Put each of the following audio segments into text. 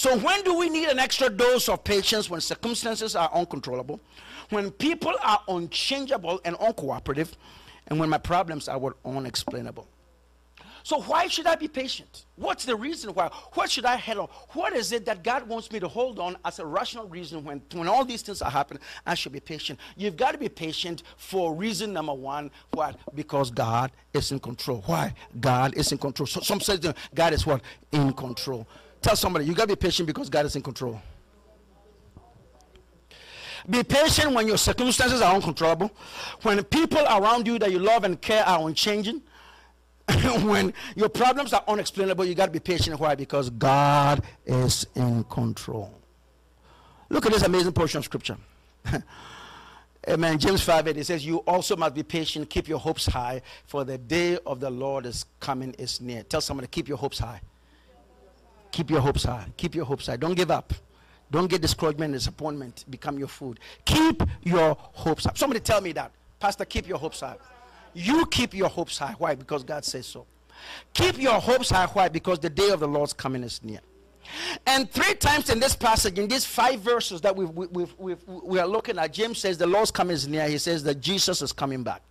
So, when do we need an extra dose of patience when circumstances are uncontrollable, when people are unchangeable and uncooperative, and when my problems are unexplainable? So why should I be patient? What's the reason why? What should I hold on? What is it that God wants me to hold on as a rational reason when, when all these things are happening? I should be patient. You've got to be patient for reason number one. What? Because God is in control. Why? God is in control. So some say God is what? In control. Tell somebody, you got to be patient because God is in control. Be patient when your circumstances are uncontrollable, when people around you that you love and care are unchanging, when your problems are unexplainable, you got to be patient. Why? Because God is in control. Look at this amazing portion of scripture. Amen. James 5 8, it says, You also must be patient, keep your hopes high, for the day of the Lord is coming, is near. Tell somebody, keep your hopes high. Keep your hopes high. Keep your hopes high. Don't give up. Don't get discouragement and disappointment become your food. Keep your hopes high. Somebody tell me that. Pastor, keep your hopes high. You keep your hopes high. Why? Because God says so. Keep your hopes high. Why? Because the day of the Lord's coming is near. And three times in this passage, in these five verses that we we we we are looking at, James says the Lord's coming is near. He says that Jesus is coming back.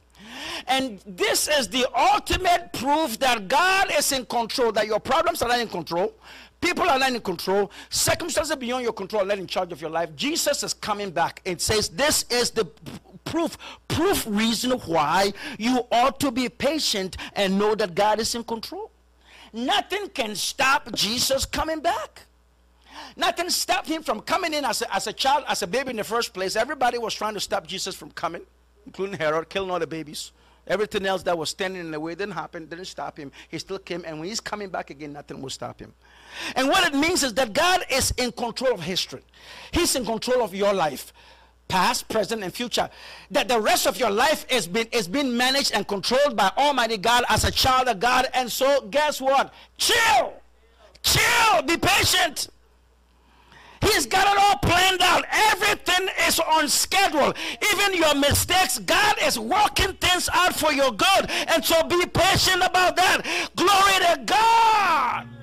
And this is the ultimate proof that God is in control, that your problems are not in control, people are not in control, circumstances beyond your control are not in charge of your life. Jesus is coming back. and says this is the proof, proof reason why you ought to be patient and know that God is in control. Nothing can stop Jesus coming back. Nothing stopped him from coming in as a, as a child, as a baby in the first place. Everybody was trying to stop Jesus from coming, including Herod, killing all the babies. Everything else that was standing in the way didn't happen, didn't stop him. He still came, and when he's coming back again, nothing will stop him. And what it means is that God is in control of history, He's in control of your life past, present, and future. That the rest of your life is been is being managed and controlled by Almighty God as a child of God. And so, guess what? Chill, chill, be patient. He's got it all planned out. Everything is on schedule. Even your mistakes, God is working things out for your good. And so be patient about that. Glory to God.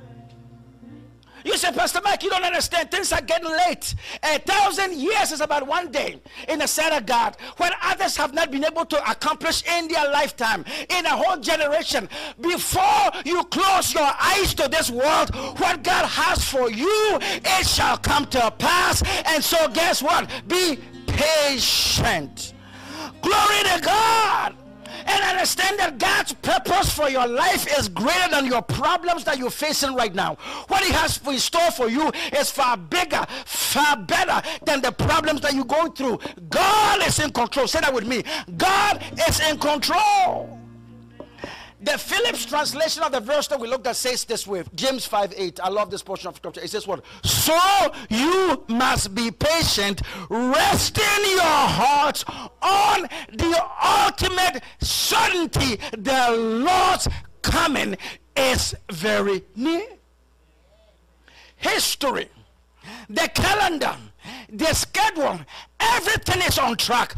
You say, Pastor Mike, you don't understand. Things are getting late. A thousand years is about one day in the sight of God. When others have not been able to accomplish in their lifetime, in a whole generation, before you close your eyes to this world, what God has for you, it shall come to pass. And so, guess what? Be patient. Glory to God and understand that God's purpose for your life is greater than your problems that you're facing right now. What He has in store for you is far bigger, far better than the problems that you're going through. God is in control. Say that with me. God is in control. The Phillips translation of the verse that we looked at says this way James 5 8. I love this portion of scripture. It says, What? So you must be patient, resting your hearts on the ultimate certainty the Lord's coming is very near. History, the calendar, the schedule, everything is on track.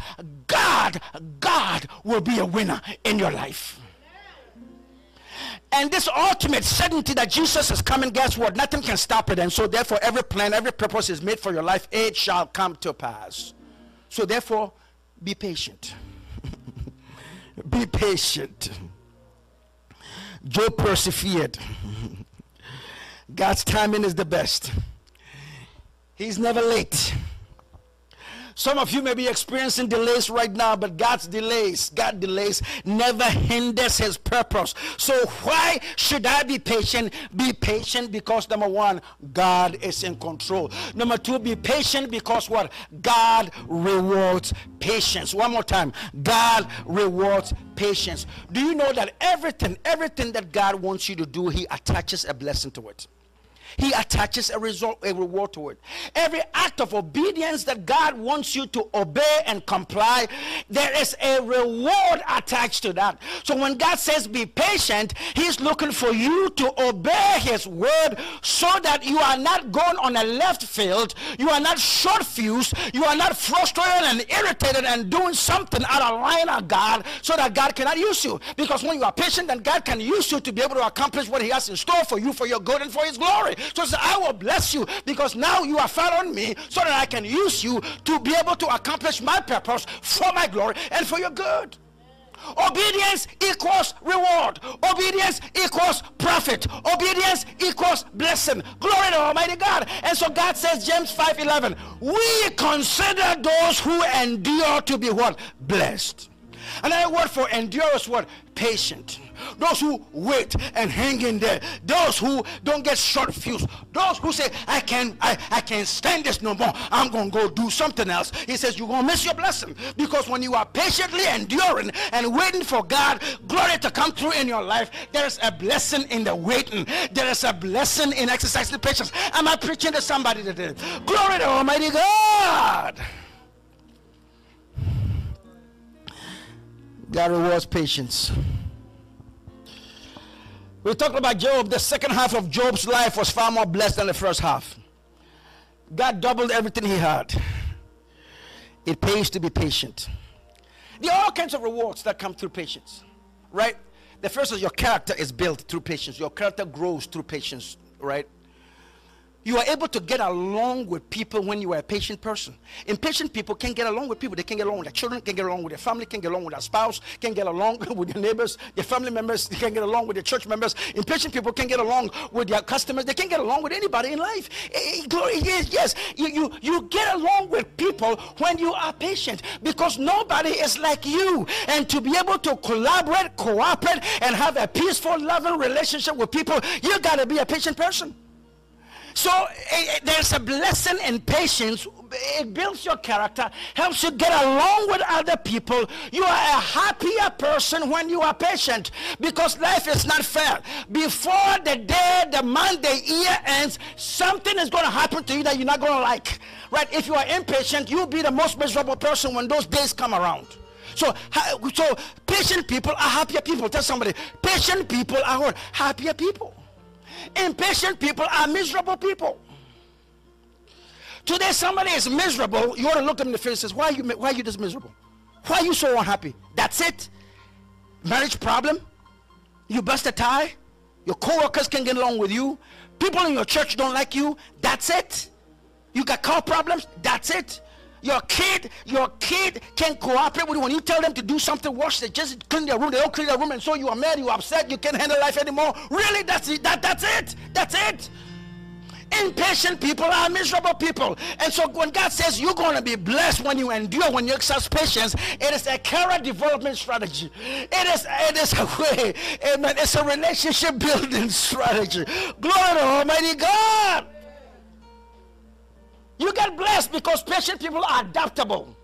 God, God will be a winner in your life. And this ultimate certainty that Jesus is coming, guess what? Nothing can stop it. And so, therefore, every plan, every purpose is made for your life, it shall come to pass. So, therefore, be patient. be patient. Job persevered. God's timing is the best, He's never late. Some of you may be experiencing delays right now, but God's delays, God delays never hinders his purpose. So why should I be patient? Be patient because number one, God is in control. Number two, be patient because what? God rewards patience. One more time. God rewards patience. Do you know that everything, everything that God wants you to do, he attaches a blessing to it? He attaches a result, a reward to it. Every act of obedience that God wants you to obey and comply, there is a reward attached to that. So when God says be patient, He's looking for you to obey His word so that you are not going on a left field, you are not short fused, you are not frustrated and irritated and doing something out of line of God so that God cannot use you. Because when you are patient, then God can use you to be able to accomplish what He has in store for you for your good and for His glory. So I will bless you because now you are following me so that I can use you to be able to accomplish my purpose for my glory and for your good. Obedience equals reward. Obedience equals profit. Obedience equals blessing. Glory to Almighty God. And so God says, James 5:11, we consider those who endure to be what? Blessed. Another word for endure is what? Patient. Those who wait and hang in there. Those who don't get short fused. Those who say, I can I, I can't stand this no more. I'm gonna go do something else. He says, You're gonna miss your blessing. Because when you are patiently enduring and waiting for God, glory to come through in your life, there is a blessing in the waiting. There is a blessing in exercising patience. Am I preaching to somebody today? Glory to Almighty God. God rewards patience. We talked about Job. The second half of Job's life was far more blessed than the first half. God doubled everything he had. It pays to be patient. There are all kinds of rewards that come through patience, right? The first is your character is built through patience. Your character grows through patience, right? You are able to get along with people when you are a patient person. Impatient people can get along with people. They can get along with their children, can get along with their family, can get along with their spouse, can get along with their neighbors, their family members, they can get along with their church members. Impatient people can get along with their customers. They can get along with anybody in life. Eh, eh, glory, yes, yes. You, you, you get along with people when you are patient because nobody is like you. And to be able to collaborate, cooperate, and have a peaceful, loving relationship with people, you got to be a patient person. So uh, there's a blessing in patience. It builds your character, helps you get along with other people. You are a happier person when you are patient because life is not fair. Before the day, the month, the year ends, something is going to happen to you that you're not going to like. Right? If you are impatient, you'll be the most miserable person when those days come around. So, so patient people are happier people. Tell somebody, patient people are what? Happier people. Impatient people are miserable people. Today, somebody is miserable. You want to look them in the face and says, why are, you, why are you this miserable? Why are you so unhappy? That's it? Marriage problem? You bust a tie? Your co-workers can get along with you? People in your church don't like you? That's it? You got car problems? That's it? Your kid, your kid can cooperate with you when you tell them to do something. Wash, they just clean their room. They don't clean their room, and so you are mad, you are upset, you can't handle life anymore. Really, that's it. That, that's it. That's it. Impatient people are miserable people. And so when God says you're going to be blessed when you endure, when you exercise patience, it is a career development strategy. It is, it is a way, amen. It's a relationship building strategy. Glory to Almighty God. You get blessed because patient people are adaptable.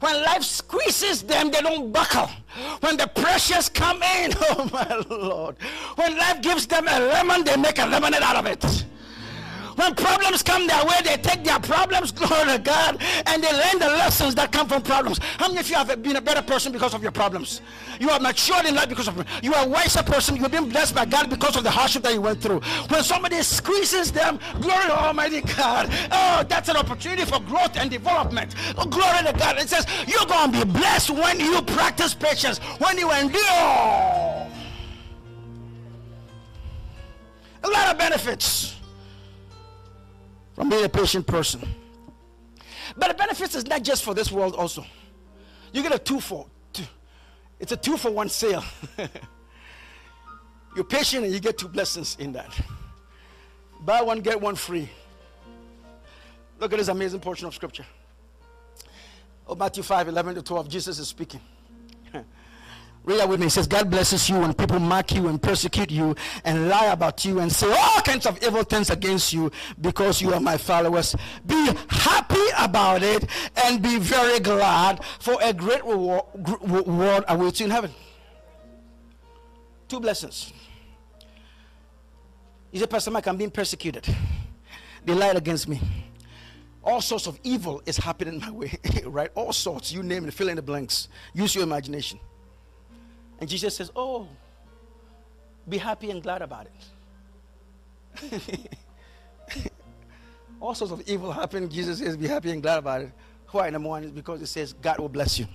When life squeezes them, they don't buckle. When the pressures come in, oh my Lord. When life gives them a lemon, they make a lemonade out of it. When problems come their way, they take their problems, glory to God, and they learn the lessons that come from problems. How many of you have been a better person because of your problems? You are matured in life because of you are a wiser person. You've been blessed by God because of the hardship that you went through. When somebody squeezes them, glory to Almighty God. Oh, that's an opportunity for growth and development. Oh, glory to God. It says you're going to be blessed when you practice patience, when you endure. A lot of benefits from being a patient person. But the benefits is not just for this world also. You get a two for two. It's a two for one sale. You're patient and you get two blessings in that. Buy one, get one free. Look at this amazing portion of scripture. Oh, Matthew 5, 11 to 12. Jesus is speaking. Read that with me. It says, God blesses you when people mock you and persecute you and lie about you and say all kinds of evil things against you because you are my followers. Be happy about it and be very glad, for a great reward, reward awaits you in heaven. Two blessings. You say, Pastor Mike, I'm being persecuted. They lied against me. All sorts of evil is happening my way, right? All sorts. You name it, fill in the blanks. Use your imagination. And Jesus says, Oh, be happy and glad about it. All sorts of evil happen. Jesus says, Be happy and glad about it. Why? Number one is because it says, God will bless you.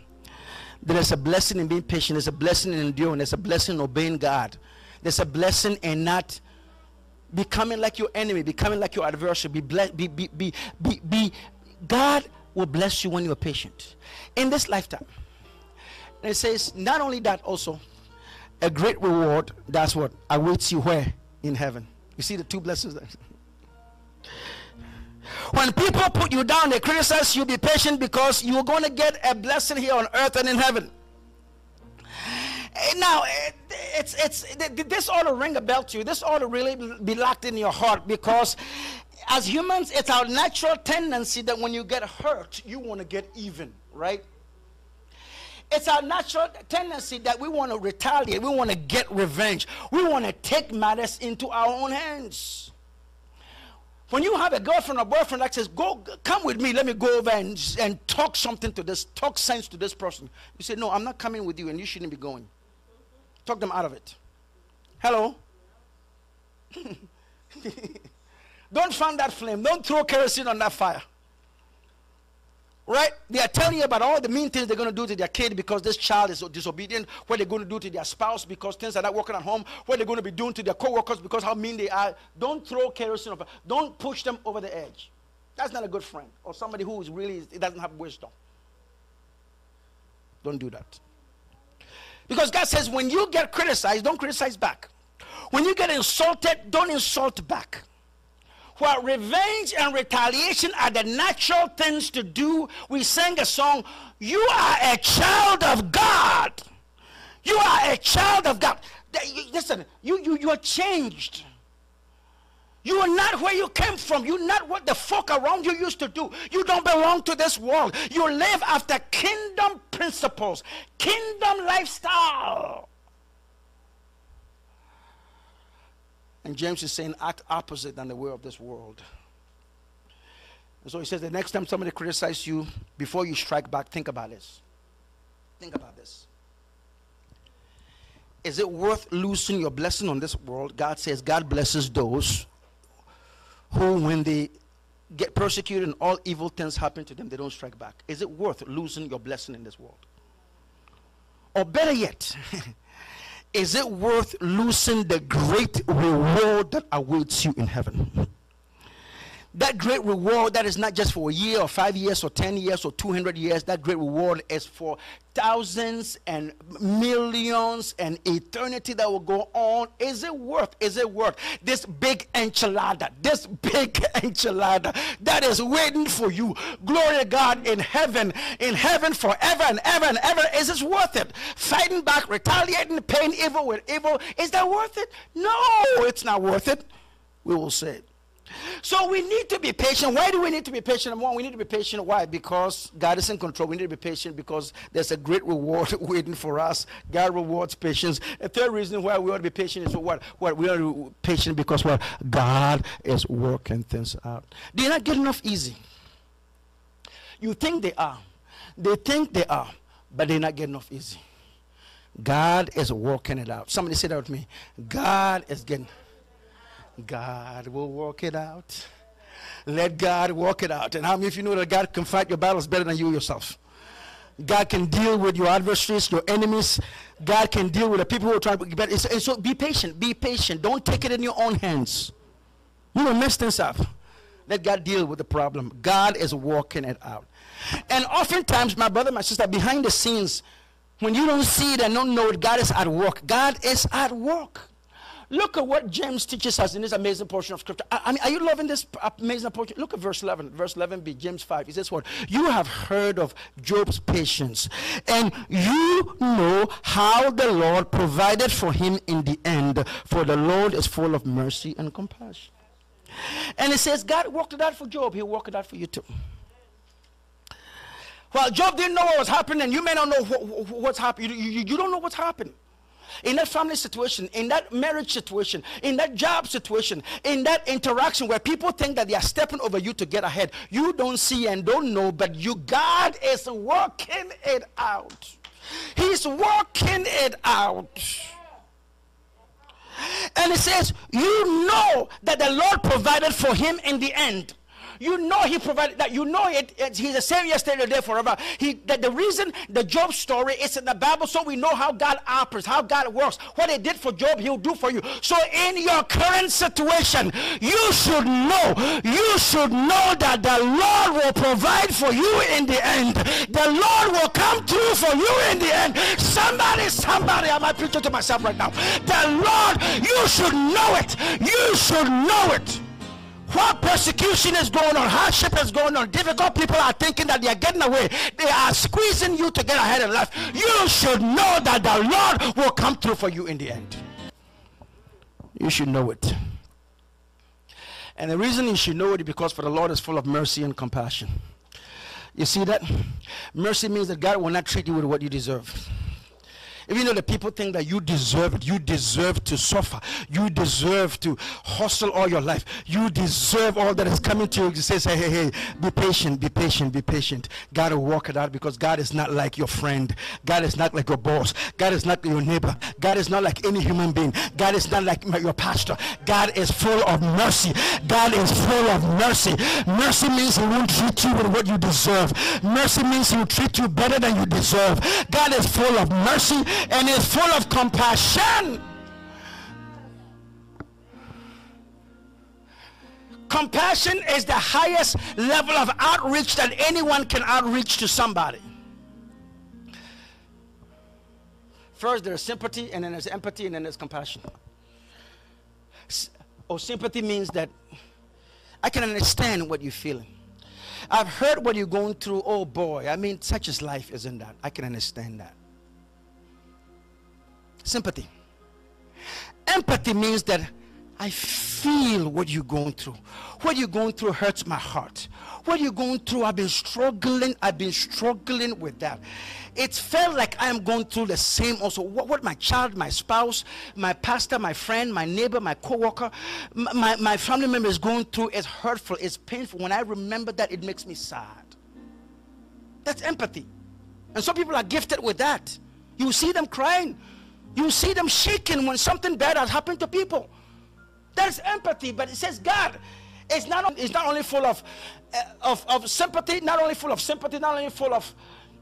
There is a blessing in being patient, there's a blessing in enduring, there's a blessing in obeying God, there's a blessing in not becoming like your enemy, becoming like your adversary. Be blessed, be, be, be, be, be, God will bless you when you're patient in this lifetime. It says, not only that, also a great reward. That's what awaits you where in heaven. You see the two blessings there. When people put you down, they criticize you, be patient because you're going to get a blessing here on earth and in heaven. Now, eh, it's, it's, this ought to ring a bell to you. This ought to really be locked in your heart because as humans, it's our natural tendency that when you get hurt, you want to get even, right? It's our natural tendency that we want to retaliate. We want to get revenge. We want to take matters into our own hands. When you have a girlfriend or boyfriend that says, Go, come with me, let me go over and, and talk something to this, talk sense to this person. You say, No, I'm not coming with you, and you shouldn't be going. Talk them out of it. Hello? Don't fan that flame. Don't throw kerosene on that fire. Right? They are telling you about all the mean things they're going to do to their kid because this child is disobedient. What they're going to do to their spouse because things are not working at home. What they're going to be doing to their co-workers because how mean they are. Don't throw kerosene over. Don't push them over the edge. That's not a good friend or somebody who is really doesn't have wisdom. Don't do that. Because God says when you get criticized, don't criticize back. When you get insulted, don't insult back. While revenge and retaliation are the natural things to do, we sang a song, You are a child of God. You are a child of God. Listen, you, you, you are changed. You are not where you came from. You're not what the fuck around you used to do. You don't belong to this world. You live after kingdom principles, kingdom lifestyle. And James is saying, act opposite than the way of this world. And so he says, the next time somebody criticizes you, before you strike back, think about this. Think about this. Is it worth losing your blessing on this world? God says, God blesses those who, when they get persecuted and all evil things happen to them, they don't strike back. Is it worth losing your blessing in this world? Or better yet, is it worth losing the great reward that awaits you in heaven? That great reward that is not just for a year or five years or 10 years or 200 years, that great reward is for thousands and millions and eternity that will go on. Is it worth? Is it worth this big enchilada? This big enchilada that is waiting for you. Glory to God in heaven, in heaven forever and ever and ever. Is this worth it? Fighting back, retaliating, paying evil with evil. Is that worth it? No, it's not worth it. We will say it. So we need to be patient. Why do we need to be patient? One, we need to be patient. Why? Because God is in control. We need to be patient because there's a great reward waiting for us. God rewards patience. A third reason why we ought to be patient is what? What we are to be patient because what? God is working things out. They're not getting off easy. You think they are. They think they are, but they're not getting off easy. God is working it out. Somebody said that with me. God is getting God will work it out. Let God work it out. And how many of you know that God can fight your battles better than you yourself? God can deal with your adversaries, your enemies. God can deal with the people who are trying to get better. And so be patient. Be patient. Don't take it in your own hands. You will mess things up. Let God deal with the problem. God is working it out. And oftentimes, my brother, my sister, behind the scenes, when you don't see it and don't know it, God is at work. God is at work. Look at what James teaches us in this amazing portion of scripture. I, I mean, are you loving this amazing portion? Look at verse 11. Verse 11b, James 5. He says, What? You have heard of Job's patience, and you know how the Lord provided for him in the end, for the Lord is full of mercy and compassion. And it says, God worked it out for Job, He'll work it out for you too. Well, Job didn't know what was happening, you may not know what, what's happening. You, you, you don't know what's happening in that family situation, in that marriage situation, in that job situation, in that interaction where people think that they are stepping over you to get ahead, you don't see and don't know, but you God is working it out. He's working it out. And it says, You know that the Lord provided for him in the end. You know He provided that. You know it. it he's the same yesterday, today, forever. He that the reason the Job story is in the Bible, so we know how God operates, how God works. What He did for Job, He'll do for you. So in your current situation, you should know, you should know that the Lord will provide for you in the end. The Lord will come through for you in the end. Somebody, somebody, I might preach to myself right now. The Lord, you should know it. You should know it. What persecution is going on, hardship is going on, difficult people are thinking that they are getting away. They are squeezing you to get ahead in life. You should know that the Lord will come through for you in the end. You should know it. And the reason you should know it is because for the Lord is full of mercy and compassion. You see that? Mercy means that God will not treat you with what you deserve. Even though the people think that you deserve it, you deserve to suffer, you deserve to hustle all your life, you deserve all that is coming to you. He says, hey, hey, hey, be patient, be patient, be patient. God will work it out because God is not like your friend. God is not like your boss. God is not your neighbor. God is not like any human being. God is not like your pastor. God is full of mercy. God is full of mercy. Mercy means he won't treat you with what you deserve. Mercy means he will treat you better than you deserve. God is full of mercy and is full of compassion. Compassion is the highest level of outreach that anyone can outreach to somebody. First, there's sympathy, and then there's empathy, and then there's compassion. Oh, sympathy means that I can understand what you're feeling. I've heard what you're going through. Oh boy, I mean, such as life, isn't that? I can understand that. Sympathy. Empathy means that I feel what you're going through. What you're going through hurts my heart. What you're going through, I've been struggling. I've been struggling with that. It felt like I am going through the same also. What, what my child, my spouse, my pastor, my friend, my neighbor, my co-worker, my, my family member is going through is hurtful, it's painful. When I remember that, it makes me sad. That's empathy. And some people are gifted with that. You see them crying. You see them shaking when something bad has happened to people. That's empathy, but it says God is not, is not only full of, uh, of, of sympathy, not only full of sympathy, not only full of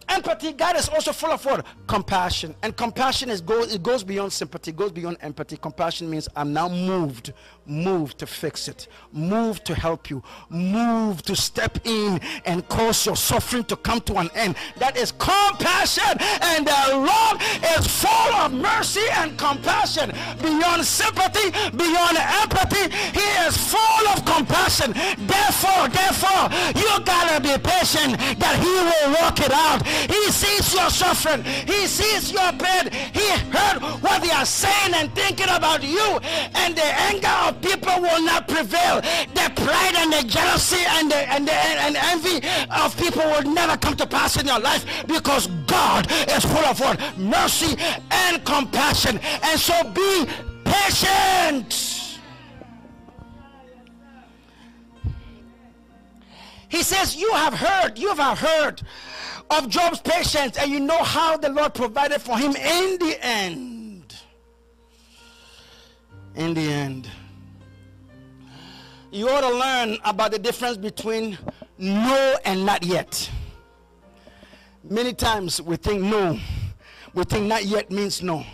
empathy. God is also full of what? Compassion. And compassion is go, it goes beyond sympathy goes beyond empathy. Compassion means i'm now moved moved to fix it move to help you move to step in and cause your suffering to come to an end that is compassion and the lord is full of mercy and compassion beyond sympathy beyond empathy he is full of compassion therefore therefore you gotta be patient that he will work it out he sees your suffering. He sees your pain. He heard what they are saying and thinking about you. And the anger of people will not prevail. The pride and the jealousy and the, and the and envy of people will never come to pass in your life because God is full of what? Mercy and compassion. And so be patient. He says, You have heard, you have heard of Job's patience, and you know how the Lord provided for him in the end. In the end. You ought to learn about the difference between no and not yet. Many times we think no, we think not yet means no.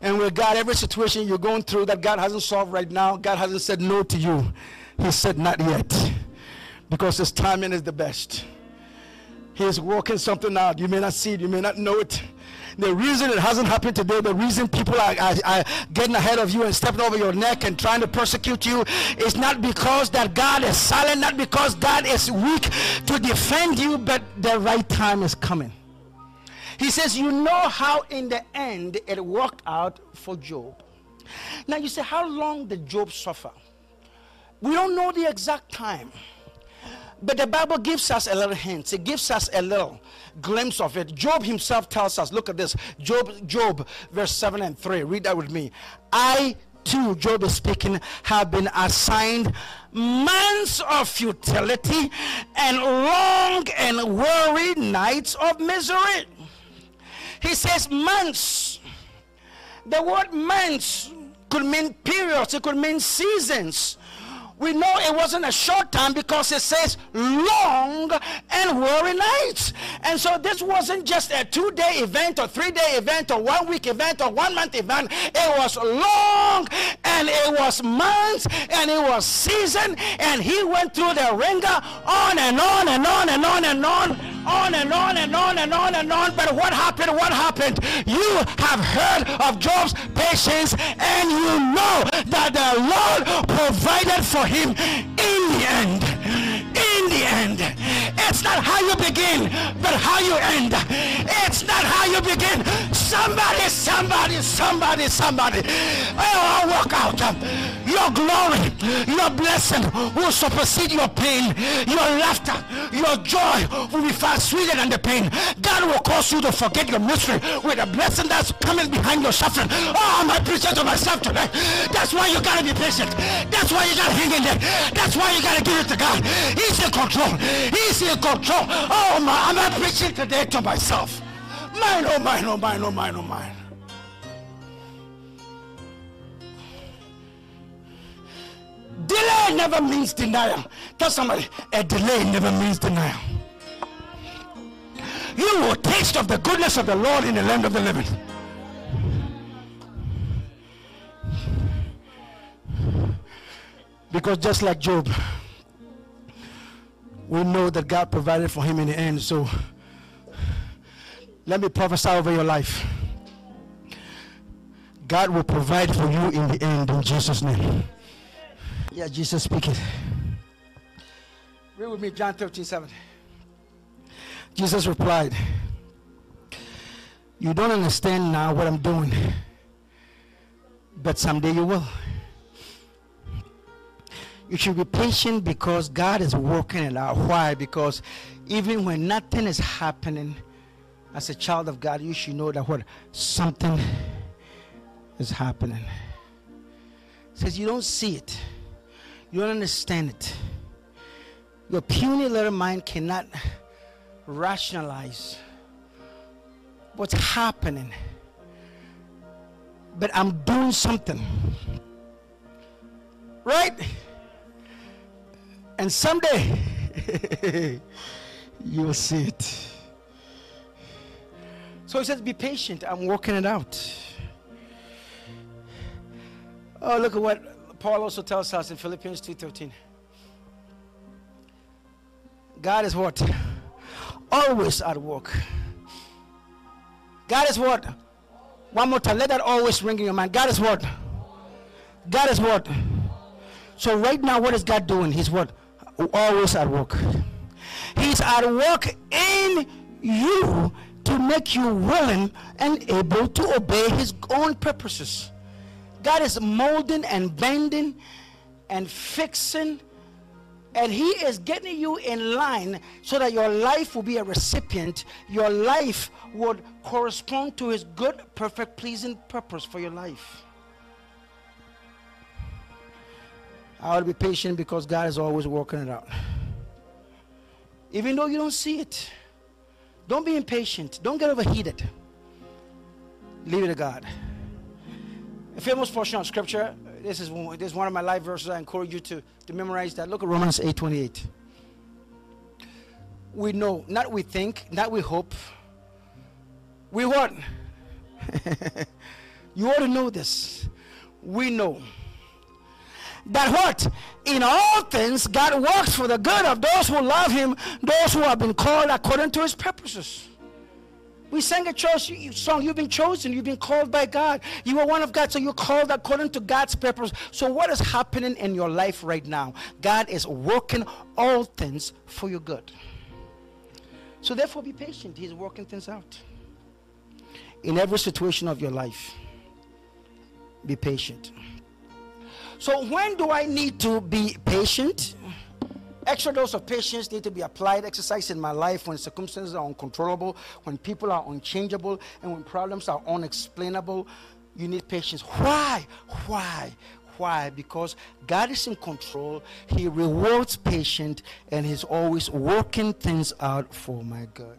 And with God, every situation you're going through that God hasn't solved right now, God hasn't said no to you. He said not yet. Because his timing is the best. He's working something out. You may not see it, you may not know it. The reason it hasn't happened today, the reason people are, are, are, getting ahead of you and stepping over your neck and trying to persecute you is not because that God is silent, not because God is weak to defend you, but the right time is coming. He says, You know how in the end it worked out for Job. Now you say, How long did Job suffer? We don't know the exact time. But the Bible gives us a little hint. It gives us a little glimpse of it. Job himself tells us, look at this. Job, Job, verse 7 and 3. Read that with me. I too, Job is speaking, have been assigned months of futility and long and weary nights of misery. He says months. The word months could mean periods, it could mean seasons we know it wasn't a short time because it says long and weary nights. And so this wasn't just a two day event or three day event or one week event or one month event. It was long and it was months and it was season. And he went through the ringer on and on and on and on and on on and on and on and on and on. But what happened? What happened? You have heard of Job's patience and you know that the Lord provided for him in the end. In the end. It's not how you begin, but how you end. It's not how you begin. Somebody, somebody, somebody, somebody. Oh, I'll work out. Your glory, your blessing will supersede your pain. Your laughter, your joy will be far sweeter than the pain. God will cause you to forget your misery with a blessing that's coming behind your suffering. Oh, I'm preaching to myself today. That's why you gotta be patient. That's why you gotta hang in there. That's why you gotta give it to God. He's in control. He's in control. Oh my, I'm not preaching today to myself. Mine, oh mine, oh mine, oh mine, oh mine. Delay never means denial. Tell somebody, a delay never means denial. You will taste of the goodness of the Lord in the land of the living. Because just like Job, we know that God provided for him in the end. So let me prophesy over your life. God will provide for you in the end in Jesus' name. Yeah, Jesus speaking. Read with me John 13, 7. Jesus replied, You don't understand now what I'm doing, but someday you will. You should be patient because God is working it out. Why? Because even when nothing is happening, as a child of God, you should know that what something is happening. It says you don't see it, you don't understand it. Your puny little mind cannot rationalize what's happening. But I'm doing something. Right? And someday you'll see it. So he says, Be patient. I'm working it out. Oh, look at what Paul also tells us in Philippians 2:13. God is what? Always at work. God is what? One more time. Let that always ring in your mind. God is what? God is what? So right now, what is God doing? He's what? Always at work. He's at work in you to make you willing and able to obey his own purposes. God is molding and bending and fixing and he is getting you in line so that your life will be a recipient. Your life would correspond to his good perfect pleasing purpose for your life. I will be patient because god is always working it out. Even though you don't see it don't be impatient. Don't get overheated. Leave it to god a famous portion of scripture this is one, this is one of my life verses. I encourage you to, to memorize that. Look at Romans 8 28. We know, not we think, not we hope. We what? you ought to know this. We know that what? In all things, God works for the good of those who love Him, those who have been called according to His purposes. We sang a church song. You've been chosen. You've been called by God. You are one of God. So you're called according to God's purpose. So what is happening in your life right now? God is working all things for your good. So therefore be patient. He's working things out. In every situation of your life, be patient. So when do I need to be patient? Extra dose of patience need to be applied, Exercise in my life when circumstances are uncontrollable, when people are unchangeable, and when problems are unexplainable. You need patience. Why? Why? Why? Because God is in control. He rewards patience, and He's always working things out for my good.